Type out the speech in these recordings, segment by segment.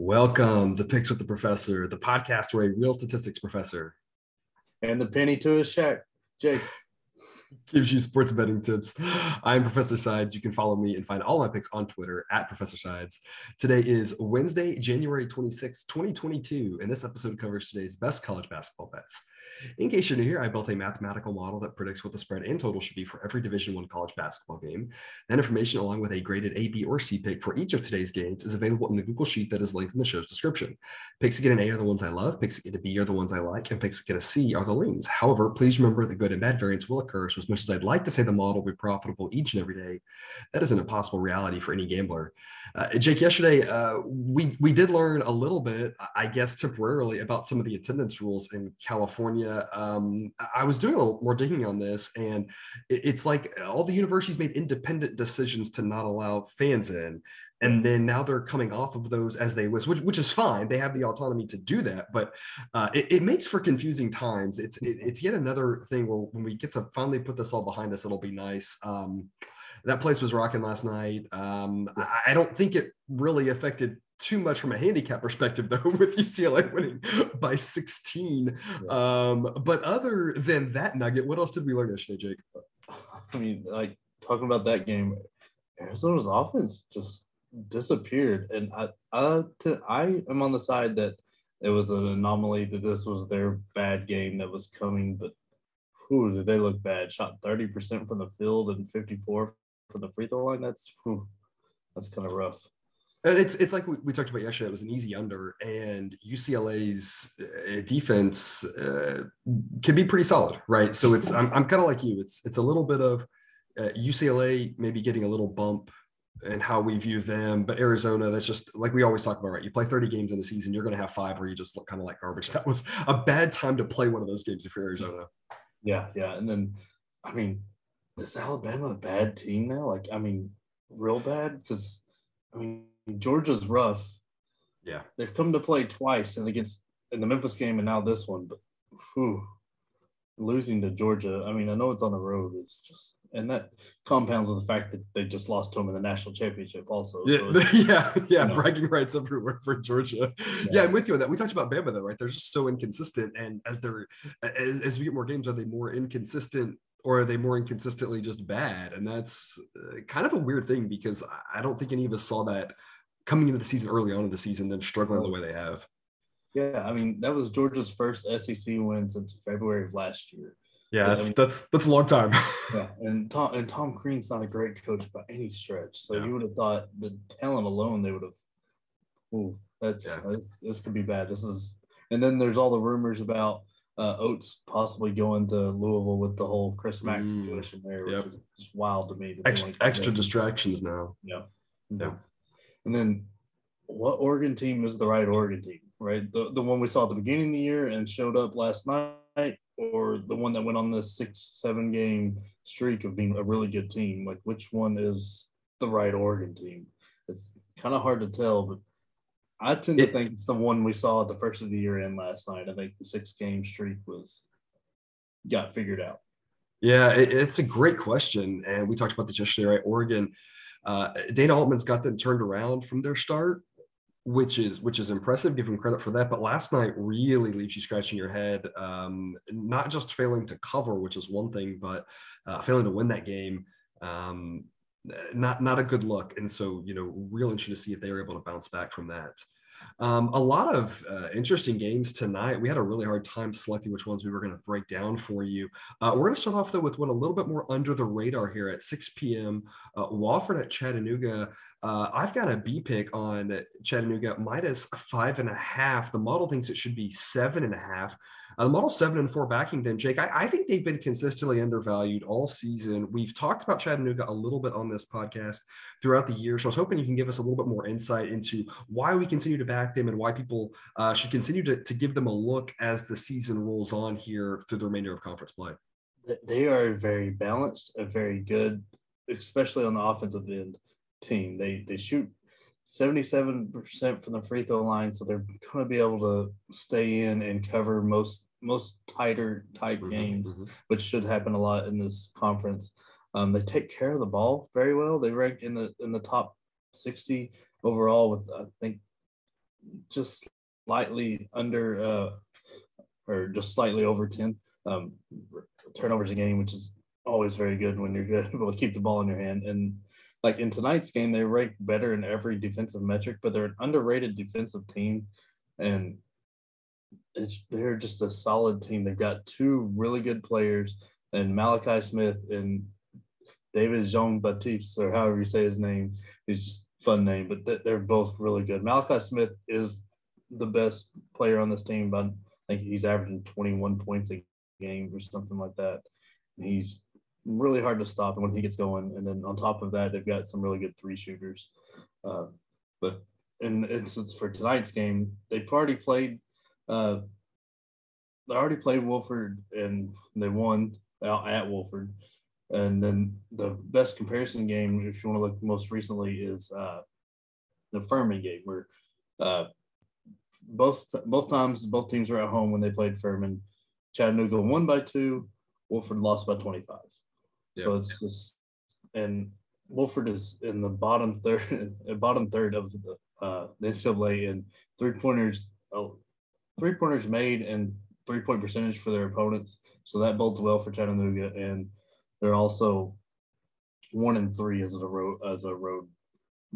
Welcome to Picks with the Professor, the podcast where a real statistics professor and the penny to his check, Jake gives you sports betting tips. I'm Professor Sides. You can follow me and find all my picks on Twitter at Professor Sides. Today is Wednesday, January 26, 2022, and this episode covers today's best college basketball bets. In case you're new here, I built a mathematical model that predicts what the spread and total should be for every Division One college basketball game. That information, along with a graded A, B, or C pick for each of today's games, is available in the Google Sheet that is linked in the show's description. Picks that get an A are the ones I love, picks that get a B are the ones I like, and picks that get a C are the leans. However, please remember that good and bad variance will occur. So, as much as I'd like to say the model will be profitable each and every day, that is an impossible reality for any gambler. Uh, Jake, yesterday uh, we we did learn a little bit, I guess, temporarily about some of the attendance rules in California. Um, I was doing a little more digging on this, and it's like all the universities made independent decisions to not allow fans in. And then now they're coming off of those as they wish, which, which is fine. They have the autonomy to do that, but uh, it, it, makes for confusing times. It's it, it's yet another thing where when we get to finally put this all behind us, it'll be nice. Um, that place was rocking last night. Um, I, I don't think it really affected too much from a handicap perspective, though, with UCLA winning by 16. Yeah. Um, but other than that nugget, what else did we learn yesterday, Jake? I mean, like talking about that game, Arizona's offense just disappeared, and I, I, to, I am on the side that it was an anomaly that this was their bad game that was coming, but who did they look bad? Shot 30% from the field and 54 from the free throw line. That's whew, that's kind of rough. And it's it's like we, we, talked about yesterday. It was an easy under, and UCLA's uh, defense uh, can be pretty solid, right? So it's I'm, I'm kind of like you. It's it's a little bit of uh, UCLA maybe getting a little bump and how we view them, but Arizona, that's just like we always talk about, right? You play 30 games in a season, you're going to have five where you just look kind of like garbage. That was a bad time to play one of those games if you're Arizona. Yeah, yeah, and then I mean, is Alabama a bad team now? Like, I mean, real bad because I mean Georgia's rough. Yeah. They've come to play twice and against in the Memphis game and now this one, but whew, losing to Georgia. I mean, I know it's on the road. It's just and that compounds with the fact that they just lost to them in the national championship also. Yeah, so yeah, yeah. You know. Bragging rights everywhere for Georgia. Yeah. yeah. I'm with you on that. We talked about Bama though, right? They're just so inconsistent. And as they're as, as we get more games, are they more inconsistent or are they more inconsistently just bad? And that's uh, kind of a weird thing because I don't think any of us saw that coming into the season early on in the season, then struggling the way they have. Yeah, I mean that was Georgia's first SEC win since February of last year. Yeah, that's I mean, that's that's a long time. yeah, and Tom and Tom Crean's not a great coach by any stretch. So yeah. you would have thought the talent alone they would have. Ooh, that's yeah. this, this could be bad. This is, and then there's all the rumors about uh, Oats possibly going to Louisville with the whole Chris Mack mm, situation there, which yep. is just wild to me. Extra, extra distractions now. Yeah. Yeah. And then what Oregon team is the right Oregon team, right? The, the one we saw at the beginning of the year and showed up last night, or the one that went on the six, seven game streak of being a really good team? Like, which one is the right Oregon team? It's kind of hard to tell, but I tend to it, think it's the one we saw at the first of the year and last night. I think the six game streak was got figured out. Yeah, it, it's a great question. And we talked about this yesterday, right? Oregon uh, Dana Altman's got them turned around from their start, which is which is impressive. Give him credit for that. But last night really leaves you scratching your head. Um, not just failing to cover, which is one thing, but uh, failing to win that game. Um, not not a good look. And so you know, real interesting to see if they were able to bounce back from that. Um, a lot of uh, interesting games tonight. We had a really hard time selecting which ones we were going to break down for you. Uh, we're going to start off though with one a little bit more under the radar here at 6 p.m. Uh, Wofford at Chattanooga. Uh, I've got a B pick on Chattanooga minus five and a half. The model thinks it should be seven and a half. Uh, model seven and four backing them, Jake. I, I, think they've been consistently undervalued all season. We've talked about Chattanooga a little bit on this podcast throughout the year. So I was hoping you can give us a little bit more insight into why we continue to back them and why people uh, should continue to, to give them a look as the season rolls on here through the remainder of conference play. They are very balanced, a very good, especially on the offensive end team. They they shoot 77% from the free throw line, so they're going to be able to stay in and cover most most tighter type mm-hmm, games, mm-hmm. which should happen a lot in this conference. Um, they take care of the ball very well. They rank in the in the top 60 overall with I think just slightly under uh, or just slightly over 10 um, turnovers a game, which is always very good when you're able to keep the ball in your hand. And like in tonight's game, they rank better in every defensive metric, but they're an underrated defensive team. And it's they're just a solid team. They've got two really good players, and Malachi Smith and David Jean Baptiste, or however you say his name, is just fun name, but they're both really good. Malachi Smith is the best player on this team, but I think he's averaging 21 points a game or something like that. He's really hard to stop when he gets going. And then on top of that, they've got some really good three shooters. Uh, but in instance for tonight's game, they've already played. Uh, they already played Wofford and they won out at Wofford. And then the best comparison game, if you want to look most recently, is uh, the Furman game, where uh, both both times both teams were at home when they played Furman. Chattanooga won by two, Wofford lost by 25. Yep. So it's just and Wofford is in the bottom third, bottom third of the uh, the NCAA and three pointers, oh, three pointers made and three point percentage for their opponents. So that bodes well for Chattanooga, and they're also one and three as a road as a road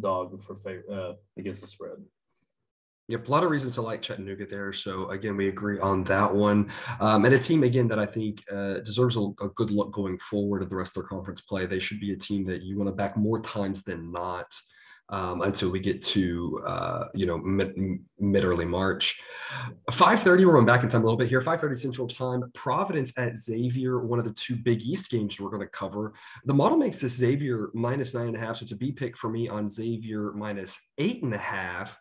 dog for uh, against the spread. Yep, a lot of reasons to like Chattanooga there. So again, we agree on that one. Um, and a team again that I think uh, deserves a, a, good look going forward at the rest of their conference play. They should be a team that you want to back more times than not. Um, until we get to uh, you know mid, mid early March. 5:30. We're going back in time a little bit here. 5:30 Central Time. Providence at Xavier. One of the two Big East games we're going to cover. The model makes this Xavier minus nine and a half, so it's a B pick for me on Xavier minus eight and a half.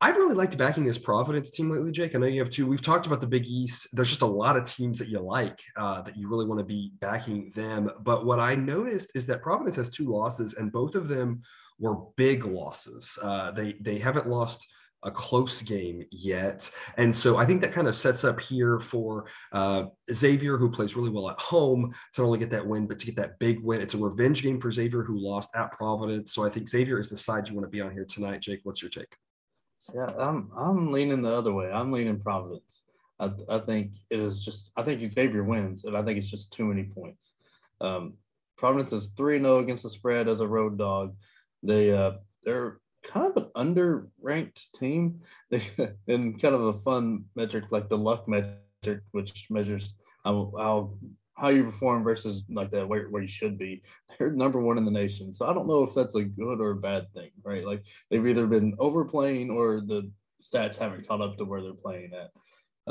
I've really liked backing this Providence team lately, Jake. I know you have too. We've talked about the Big East. There's just a lot of teams that you like uh, that you really want to be backing them. But what I noticed is that Providence has two losses, and both of them were big losses. Uh, they they haven't lost a close game yet. And so I think that kind of sets up here for uh, Xavier, who plays really well at home, to not only get that win, but to get that big win. It's a revenge game for Xavier, who lost at Providence. So I think Xavier is the side you want to be on here tonight. Jake, what's your take? Yeah, I'm I'm leaning the other way. I'm leaning Providence. I, I think it is just I think Xavier wins, and I think it's just too many points. Um, Providence is three 0 against the spread as a road dog. They uh, they're kind of an underranked team. They and kind of a fun metric like the luck metric, which measures how, how how you perform versus like that where, where you should be. They're number one in the nation. So I don't know if that's a good or a bad thing, right? Like they've either been overplaying or the stats haven't caught up to where they're playing at.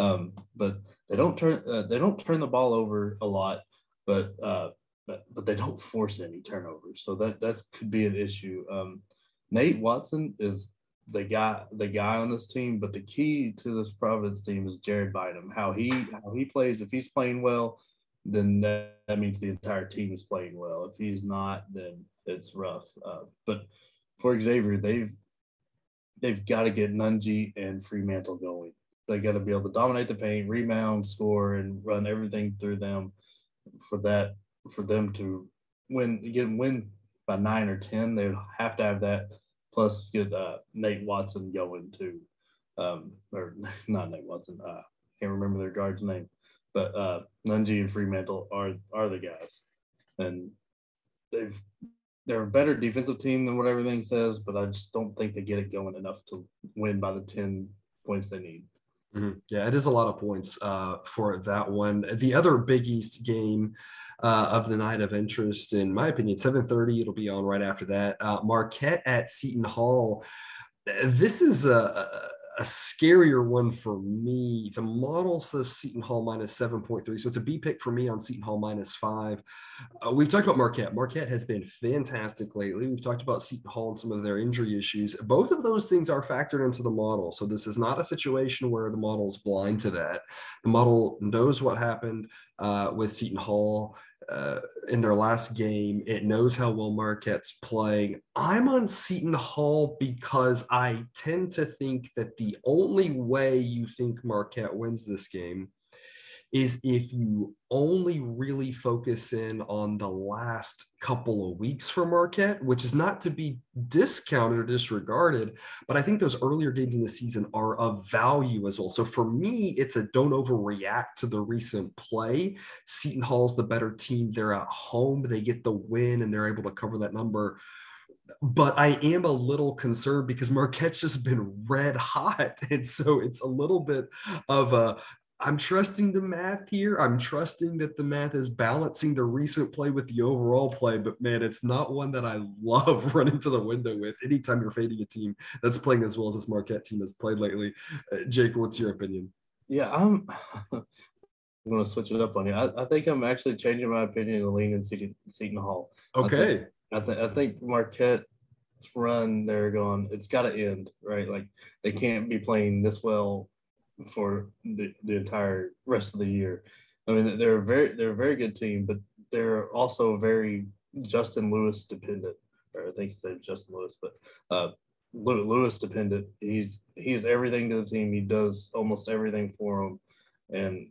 Um, but they don't turn uh, they don't turn the ball over a lot, but uh, but, but they don't force any turnovers. So that that could be an issue. Um, Nate Watson is the guy the guy on this team, but the key to this Providence team is Jared Bynum. How he how he plays. If he's playing well, then that, that means the entire team is playing well. If he's not, then it's rough. Uh, but for Xavier, they've they've got to get Nunge and Freemantle going. They got to be able to dominate the paint, rebound, score, and run everything through them. For that, for them to win, get win by nine or ten, they would have to have that. Plus, get uh, Nate Watson going too, um, or not Nate Watson. Uh, can't remember their guard's name but uh, Nunge and Freemantle are are the guys, and they've they're a better defensive team than what everything says, but I just don't think they get it going enough to win by the ten points they need. Mm-hmm. Yeah, it is a lot of points uh, for that one. The other Big East game uh, of the night of interest, in my opinion, 7:30. It'll be on right after that. Uh, Marquette at Seton Hall. This is a, a scarier one for me. The model says Seton Hall minus 7.3. So it's a B pick for me on Seton Hall minus five. Uh, we've talked about Marquette. Marquette has been fantastic lately. We've talked about Seton Hall and some of their injury issues. Both of those things are factored into the model. So this is not a situation where the model is blind to that. The model knows what happened uh, with Seton Hall uh, in their last game. It knows how well Marquette's playing. I'm on Seton Hall because I tend to think that the only way you think Marquette wins this game is if you only really focus in on the last couple of weeks for Marquette, which is not to be discounted or disregarded, but I think those earlier games in the season are of value as well. So for me, it's a don't overreact to the recent play. Seton Hall's the better team. They're at home, they get the win, and they're able to cover that number but I am a little concerned because Marquette's just been red hot. And so it's a little bit of a I'm trusting the math here. I'm trusting that the math is balancing the recent play with the overall play, but man, it's not one that I love running to the window with anytime you're fading a team that's playing as well as this Marquette team has played lately. Uh, Jake, what's your opinion? Yeah, I'm. I'm going to switch it up on you. I, I think I'm actually changing my opinion and leaning Seton, Seton Hall. Okay. I think I think Marquette's run they're going it's got to end right like they can't be playing this well for the, the entire rest of the year. I mean they're a very they're a very good team, but they're also very Justin Lewis dependent. Or I think his name's Justin Lewis, but uh, Lewis dependent. He's he is everything to the team. He does almost everything for them, and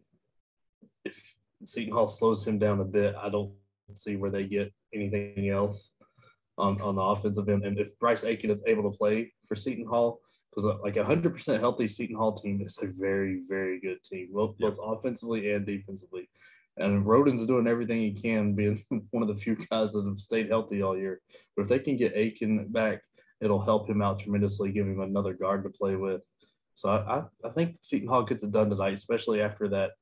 if Seton Hall slows him down a bit, I don't see where they get anything else on, on the offensive end. And if Bryce Aiken is able to play for Seton Hall, because uh, like a hundred percent healthy Seton Hall team is a very, very good team, both, both offensively and defensively. And Rhoden's doing everything he can, being one of the few guys that have stayed healthy all year. But if they can get Aiken back, it'll help him out tremendously, give him another guard to play with. So I, I, I think Seton Hall gets it done tonight, especially after that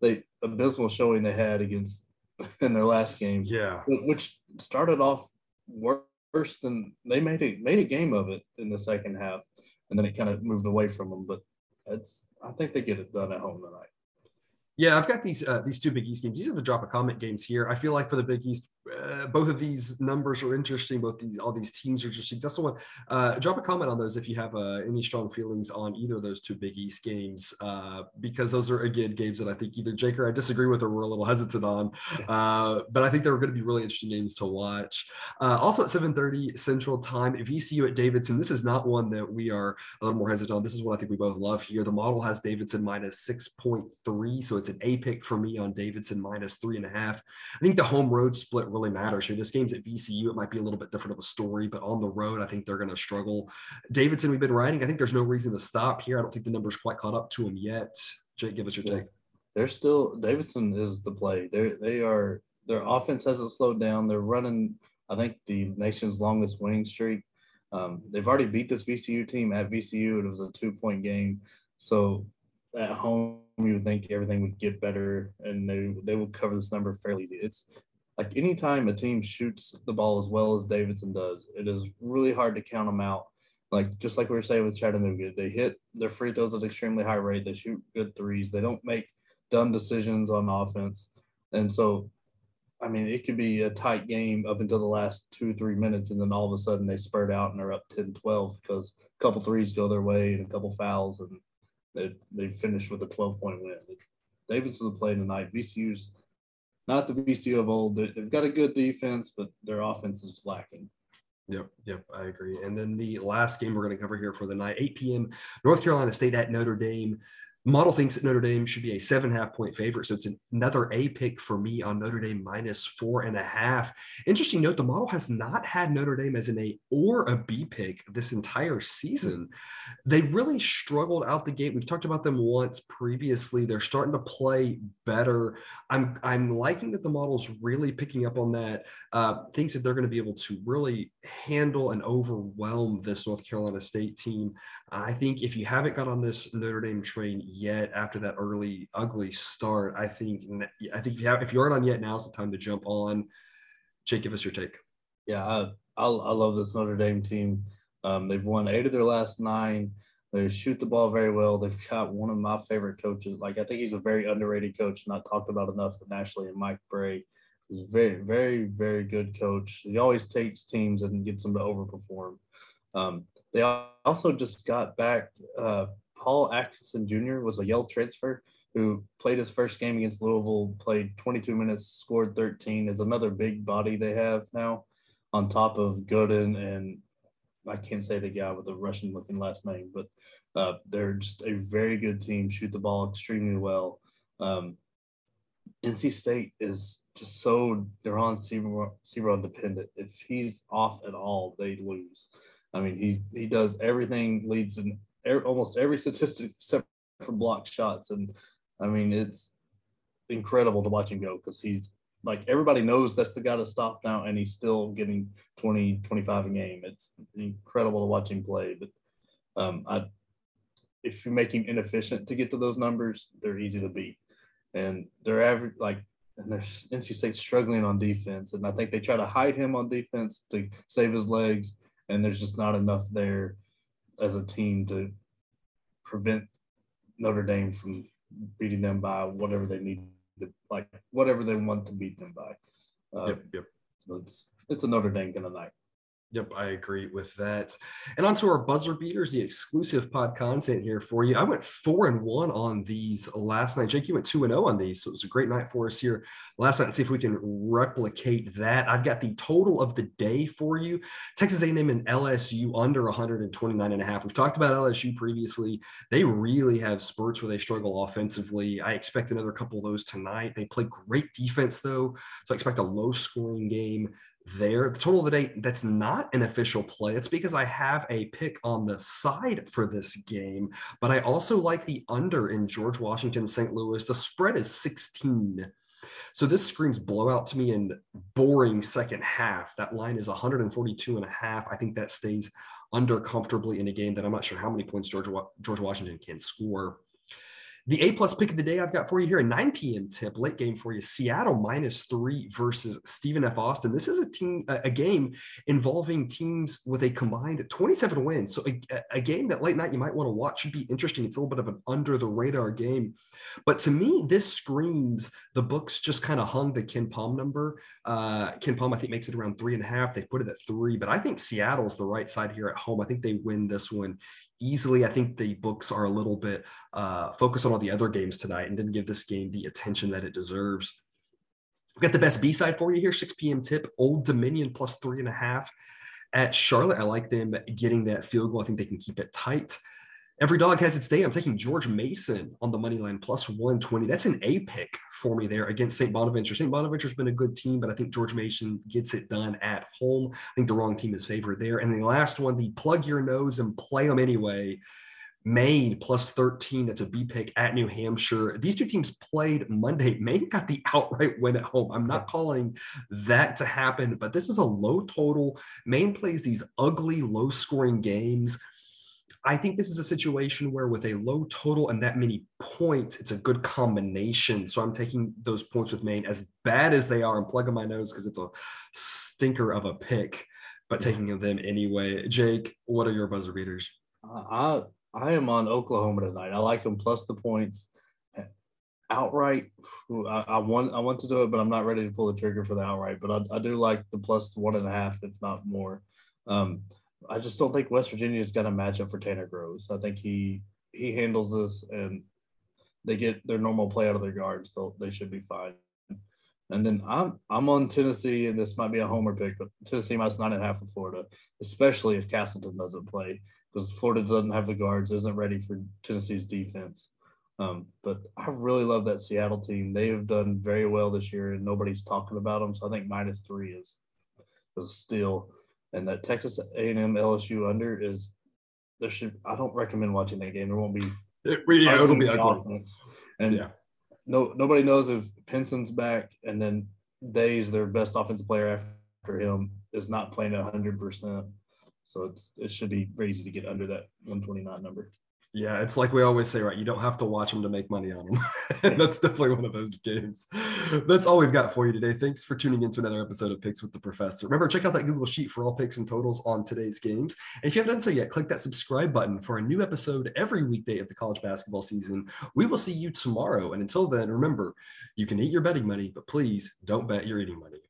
they abysmal showing they had against in their last game. Yeah. Which started off worse than they made a made a game of it in the second half, and then it kind of moved away from them. But it's I think they get it done at home tonight. Yeah, I've got these uh, these two Big East games. These are the drop a comment games here. I feel like for the Big East, uh, both of these numbers are interesting. Both these all these teams are interesting. That's the one. Uh, drop a comment on those if you have uh, any strong feelings on either of those two Big East games, uh, because those are again games that I think either Jake or I disagree with or we're a little hesitant on. Uh, but I think they're going to be really interesting games to watch. also at 7:30 Central Time, VCU at Davidson. This is not one that we are a little more hesitant on. This is what I think we both love here. The model has Davidson minus 6.3, so it's an A pick for me on Davidson minus three and a half. I think the home road split really matters here. This game's at VCU. It might be a little bit different of a story, but on the road, I think they're going to struggle. Davidson, we've been riding. I think there's no reason to stop here. I don't think the numbers quite caught up to him yet. Jake, give us your take. They're still Davidson is the play. They they are their offense hasn't slowed down. They're running, I think, the nation's longest winning streak. Um, they've already beat this VCU team at VCU. It was a two point game. So at home, you would think everything would get better and they they would cover this number fairly easy. It's like anytime a team shoots the ball as well as Davidson does, it is really hard to count them out. Like just like we were saying with Chattanooga, they hit their free throws at an extremely high rate. They shoot good threes. They don't make dumb decisions on offense. And so, I mean, it could be a tight game up until the last two, three minutes. And then all of a sudden they spurt out and they're up 10, 12 because a couple threes go their way and a couple fouls. And they, they finished with a 12 point win. Davidson playing tonight. VCU's not the VCU of old. They've got a good defense, but their offense is lacking. Yep, yep, I agree. And then the last game we're going to cover here for the night, 8 p.m. North Carolina State at Notre Dame. Model thinks that Notre Dame should be a seven half point favorite. So it's another A pick for me on Notre Dame minus four and a half. Interesting note the model has not had Notre Dame as an A or a B pick this entire season. They really struggled out the gate. We've talked about them once previously. They're starting to play better. I'm, I'm liking that the model's really picking up on that. Uh, thinks that they're going to be able to really handle and overwhelm this North Carolina State team. I think if you haven't got on this Notre Dame train yet after that early ugly start, I think I think if you have if you aren't on yet, now's the time to jump on. Jake, give us your take. Yeah, I I, I love this Notre Dame team. Um, they've won eight of their last nine. They shoot the ball very well. They've got one of my favorite coaches. Like I think he's a very underrated coach, not talked about enough nationally. And Mike Brey is very, very, very good coach. He always takes teams and gets them to overperform. Um, they also just got back uh, Paul Atkinson Jr. was a Yale transfer who played his first game against Louisville, played 22 minutes, scored 13. Is another big body they have now, on top of Goodwin and I can't say the guy with the Russian looking last name, but uh, they're just a very good team. Shoot the ball extremely well. Um, NC State is just so they're on Seabron dependent. If he's off at all, they lose. I mean, he he does everything, leads in almost every statistic except for block shots, and I mean it's incredible to watch him go because he's like everybody knows that's the guy to stop now, and he's still getting 20, 25 a game. It's incredible to watch him play. But um, I, if you make him inefficient to get to those numbers, they're easy to beat and they're average like and there's NC State struggling on defense, and I think they try to hide him on defense to save his legs, and there's just not enough there as a team to prevent Notre Dame from beating them by whatever they need to, like whatever they want to beat them by. Uh, yep, yep. So it's it's a Notre Dame kind of night. Yep, I agree with that. And on to our buzzer beaters, the exclusive pod content here for you. I went four and one on these last night. Jake, you went two and zero oh on these, so it was a great night for us here last night. Let's see if we can replicate that. I've got the total of the day for you: Texas A&M and LSU under 129 and a half. We've talked about LSU previously. They really have spurts where they struggle offensively. I expect another couple of those tonight. They play great defense though, so I expect a low scoring game there. The total of the day, that's not an official play. It's because I have a pick on the side for this game, but I also like the under in George Washington, St. Louis. The spread is 16. So this screams blowout to me in boring second half. That line is 142 and a half. I think that stays under comfortably in a game that I'm not sure how many points George, George Washington can score. The A plus pick of the day I've got for you here, a 9 p.m. tip, late game for you. Seattle minus three versus Stephen F. Austin. This is a team, a game involving teams with a combined 27 wins. So a, a game that late night you might want to watch should be interesting. It's a little bit of an under the radar game, but to me, this screams the books just kind of hung the KenPom number. Uh, Pom I think makes it around three and a half. They put it at three, but I think Seattle's the right side here at home. I think they win this one easily. I think the books are a little bit uh, focused on all the other games tonight and didn't give this game the attention that it deserves. We've got the best B side for you here 6 p.m. tip, Old Dominion plus three and a half at Charlotte. I like them getting that field goal. I think they can keep it tight. Every dog has its day. I'm taking George Mason on the money line plus 120. That's an A pick for me there against St. Bonaventure. St. Bonaventure's been a good team, but I think George Mason gets it done at home. I think the wrong team is favored there. And the last one, the plug your nose and play them anyway. Maine plus 13. That's a B pick at New Hampshire. These two teams played Monday. Maine got the outright win at home. I'm not calling that to happen, but this is a low total. Maine plays these ugly, low scoring games I think this is a situation where, with a low total and that many points, it's a good combination. So I'm taking those points with Maine, as bad as they are. I'm plugging my nose because it's a stinker of a pick, but taking them anyway. Jake, what are your buzzer beaters? I I am on Oklahoma tonight. I like them plus the points. Outright, I, I want I want to do it, but I'm not ready to pull the trigger for the outright. But I, I do like the plus one and a half, if not more. Um, I just don't think West Virginia is going to match up for Tanner Groves. I think he he handles this and they get their normal play out of their guards. They'll, they should be fine. And then I'm I'm on Tennessee, and this might be a homer pick, but Tennessee minus nine and a half for Florida, especially if Castleton doesn't play, because Florida doesn't have the guards, isn't ready for Tennessee's defense. Um, but I really love that Seattle team. They have done very well this year, and nobody's talking about them. So I think minus three is is still and that Texas A&M LSU under is there should I don't recommend watching that game. There won't be it, yeah, it'll be offense. And yeah. no nobody knows if Pinson's back and then Days, their best offensive player after him, is not playing hundred percent. So it's it should be very easy to get under that 129 number. Yeah, it's like we always say, right? You don't have to watch them to make money on them. and That's definitely one of those games. That's all we've got for you today. Thanks for tuning in to another episode of Picks with the Professor. Remember, check out that Google Sheet for all picks and totals on today's games. And if you haven't done so yet, click that subscribe button for a new episode every weekday of the college basketball season. We will see you tomorrow. And until then, remember, you can eat your betting money, but please don't bet your eating money.